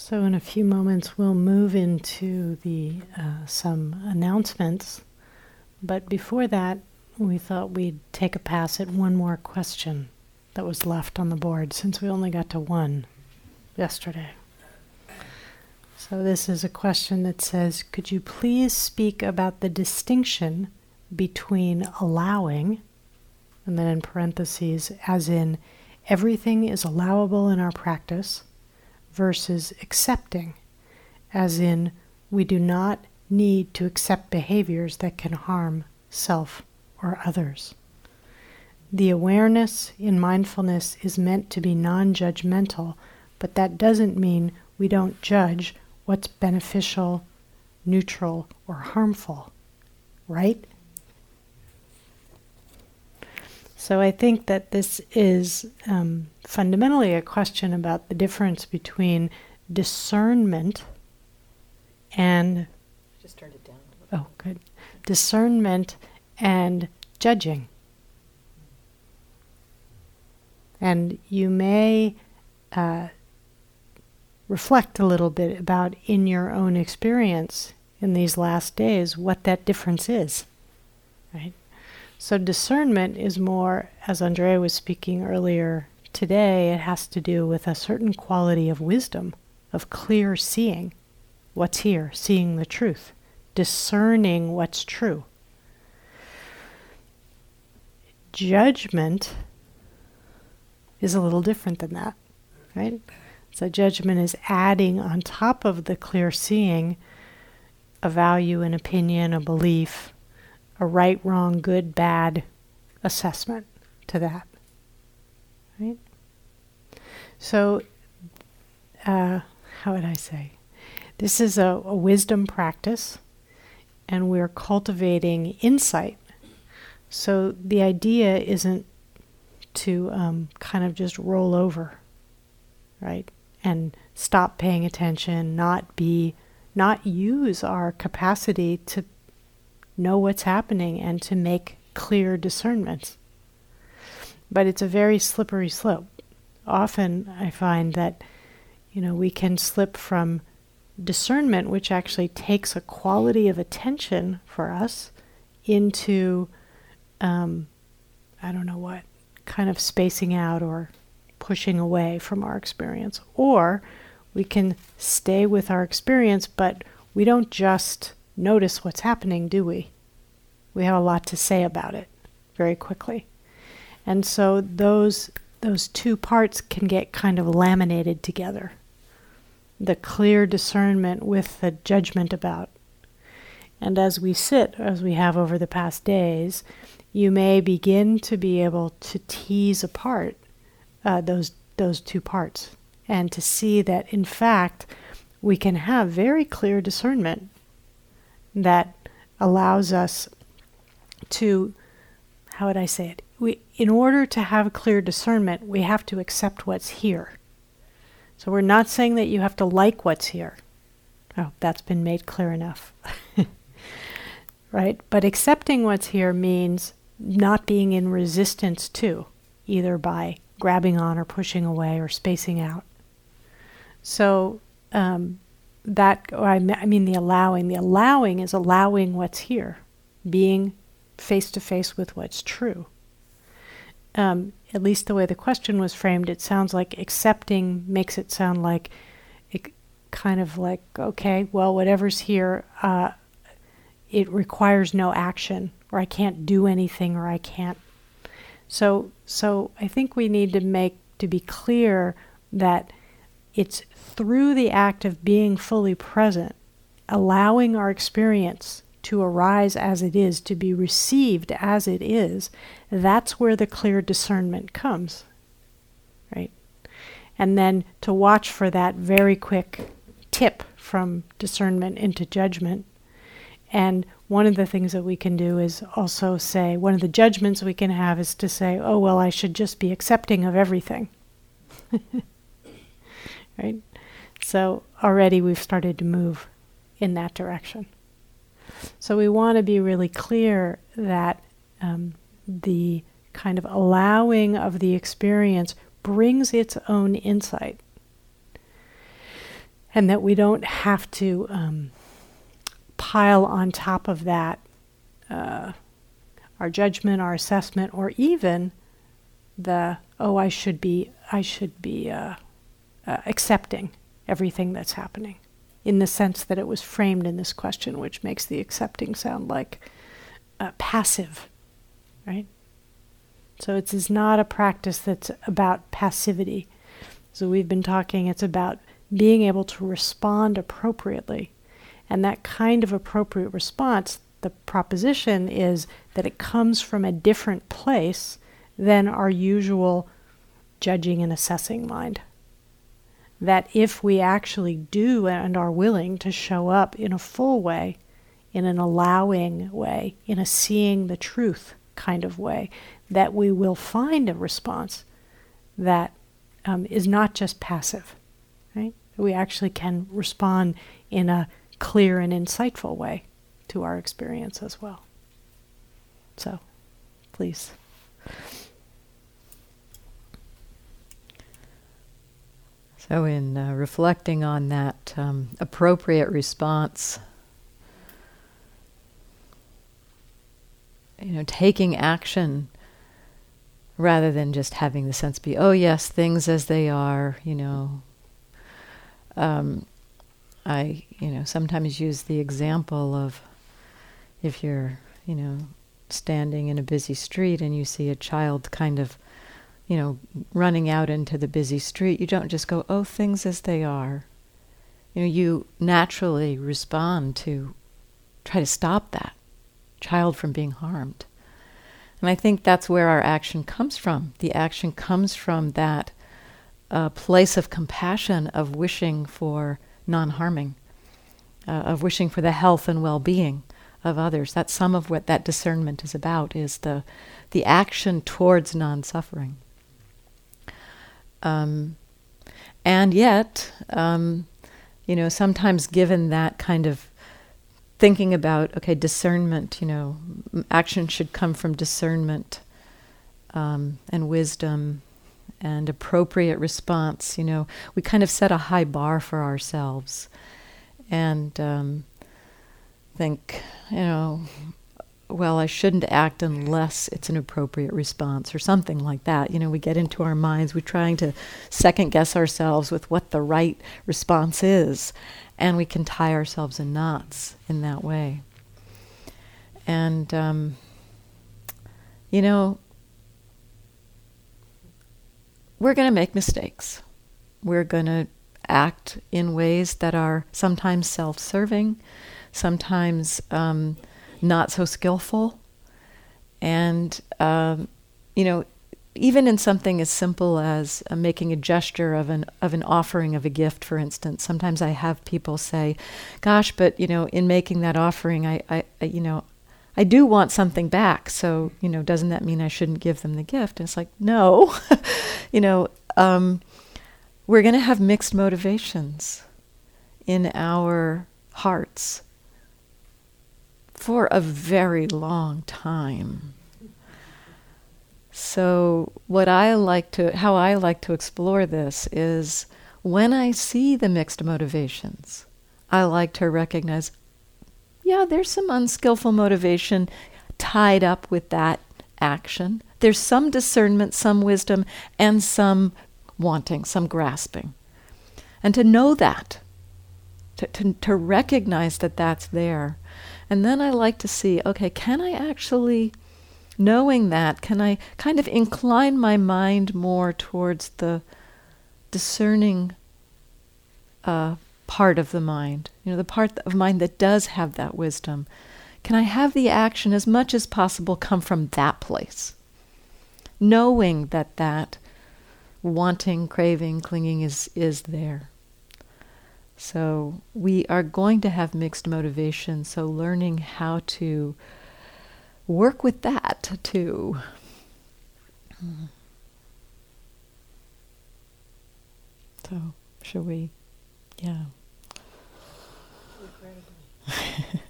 So, in a few moments, we'll move into the uh, some announcements. But before that, we thought we'd take a pass at one more question that was left on the board since we only got to one yesterday. So, this is a question that says Could you please speak about the distinction between allowing, and then in parentheses, as in everything is allowable in our practice? Versus accepting, as in, we do not need to accept behaviors that can harm self or others. The awareness in mindfulness is meant to be non judgmental, but that doesn't mean we don't judge what's beneficial, neutral, or harmful, right? So I think that this is um, fundamentally a question about the difference between discernment and. Just turned it down. Oh, good. Discernment and judging. And you may uh, reflect a little bit about in your own experience in these last days what that difference is, right? So discernment is more, as Andrea was speaking earlier today, it has to do with a certain quality of wisdom, of clear seeing what's here, seeing the truth, discerning what's true. Judgment is a little different than that, right? So judgment is adding on top of the clear seeing a value, an opinion, a belief, a right, wrong, good, bad assessment to that. Right? So, uh, how would I say? This is a, a wisdom practice, and we're cultivating insight. So, the idea isn't to um, kind of just roll over, right? And stop paying attention, not be, not use our capacity to know what's happening and to make clear discernments. But it's a very slippery slope. Often I find that, you know, we can slip from discernment, which actually takes a quality of attention for us, into, um, I don't know what, kind of spacing out or pushing away from our experience. Or we can stay with our experience, but we don't just notice what's happening, do we? We have a lot to say about it very quickly. And so those those two parts can get kind of laminated together. The clear discernment with the judgment about. And as we sit, as we have over the past days, you may begin to be able to tease apart uh, those those two parts and to see that in fact we can have very clear discernment that allows us to, how would I say it? We, in order to have clear discernment, we have to accept what's here. So we're not saying that you have to like what's here. Oh, that's been made clear enough. right? But accepting what's here means not being in resistance to, either by grabbing on or pushing away or spacing out. So um, that, I mean, the allowing. The allowing is allowing what's here, being face to face with what's true. Um, at least the way the question was framed, it sounds like accepting makes it sound like it kind of like, okay, well, whatever's here, uh, it requires no action, or I can't do anything, or I can't. So, so I think we need to make to be clear that it's through the act of being fully present, allowing our experience to arise as it is, to be received as it is, that's where the clear discernment comes. Right? And then to watch for that very quick tip from discernment into judgment. And one of the things that we can do is also say, one of the judgments we can have is to say, oh, well, I should just be accepting of everything. right? So already we've started to move in that direction. So we want to be really clear that um, the kind of allowing of the experience brings its own insight. and that we don't have to um, pile on top of that uh, our judgment, our assessment, or even the oh, I should be, I should be uh, uh, accepting everything that's happening, in the sense that it was framed in this question, which makes the accepting sound like uh, passive, right? So it is not a practice that's about passivity. So we've been talking, it's about being able to respond appropriately. And that kind of appropriate response, the proposition is that it comes from a different place than our usual judging and assessing mind. That if we actually do and are willing to show up in a full way, in an allowing way, in a seeing the truth kind of way, that we will find a response that um, is not just passive, right? We actually can respond in a clear and insightful way to our experience as well. So, please. So, in uh, reflecting on that um, appropriate response, you know, taking action rather than just having the sense be, oh, yes, things as they are, you know. Um, I, you know, sometimes use the example of if you're, you know, standing in a busy street and you see a child kind of you know, running out into the busy street, you don't just go, oh, things as they are. You know, you naturally respond to try to stop that child from being harmed. And I think that's where our action comes from. The action comes from that uh, place of compassion, of wishing for non harming, uh, of wishing for the health and well being of others. That's some of what that discernment is about, is the, the action towards non suffering. Um, and yet, um, you know, sometimes given that kind of thinking about, okay, discernment, you know, action should come from discernment um, and wisdom and appropriate response, you know, we kind of set a high bar for ourselves. And um, think, you know, well, I shouldn't act unless it's an appropriate response or something like that. You know, we get into our minds, we're trying to second guess ourselves with what the right response is, and we can tie ourselves in knots in that way. And, um, you know, we're going to make mistakes. We're going to act in ways that are sometimes self serving, sometimes. Um, not so skillful. And, um, you know, even in something as simple as uh, making a gesture of an of an offering of a gift, for instance, sometimes I have people say, "Gosh, but you know, in making that offering, I, I, I you know, I do want something back. So you know, doesn't that mean I shouldn't give them the gift?" And it's like, no, you know, um, we're going to have mixed motivations in our hearts for a very long time. So, what I like to, how I like to explore this is when I see the mixed motivations, I like to recognize, yeah, there's some unskillful motivation tied up with that action. There's some discernment, some wisdom, and some wanting, some grasping. And to know that, to, to, to recognize that that's there, and then I like to see okay, can I actually, knowing that, can I kind of incline my mind more towards the discerning uh, part of the mind, you know, the part of mind that does have that wisdom? Can I have the action as much as possible come from that place? Knowing that that wanting, craving, clinging is, is there. So we are going to have mixed motivation. So learning how to work with that too. So, shall we? Yeah.